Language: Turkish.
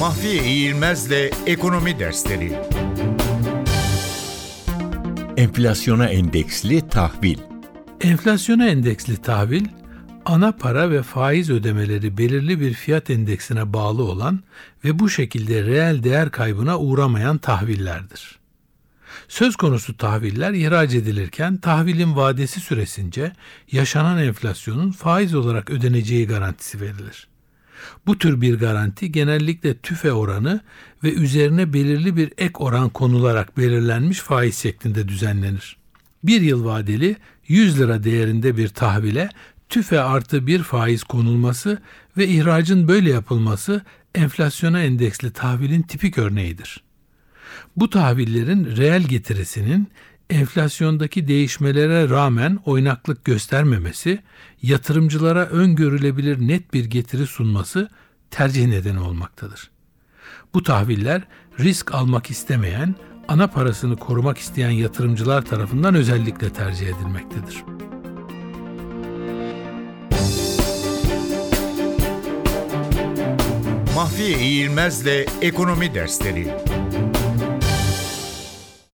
Mahfiye İğilmez'le Ekonomi Dersleri Enflasyona endeksli tahvil. Enflasyona endeksli tahvil, ana para ve faiz ödemeleri belirli bir fiyat endeksine bağlı olan ve bu şekilde reel değer kaybına uğramayan tahvillerdir. Söz konusu tahviller ihraç edilirken tahvilin vadesi süresince yaşanan enflasyonun faiz olarak ödeneceği garantisi verilir. Bu tür bir garanti genellikle tüfe oranı ve üzerine belirli bir ek oran konularak belirlenmiş faiz şeklinde düzenlenir. Bir yıl vadeli 100 lira değerinde bir tahvile tüfe artı bir faiz konulması ve ihracın böyle yapılması enflasyona endeksli tahvilin tipik örneğidir. Bu tahvillerin reel getirisinin enflasyondaki değişmelere rağmen oynaklık göstermemesi, yatırımcılara öngörülebilir net bir getiri sunması tercih nedeni olmaktadır. Bu tahviller risk almak istemeyen, ana parasını korumak isteyen yatırımcılar tarafından özellikle tercih edilmektedir. Mahfiye İğilmez'le Ekonomi Dersleri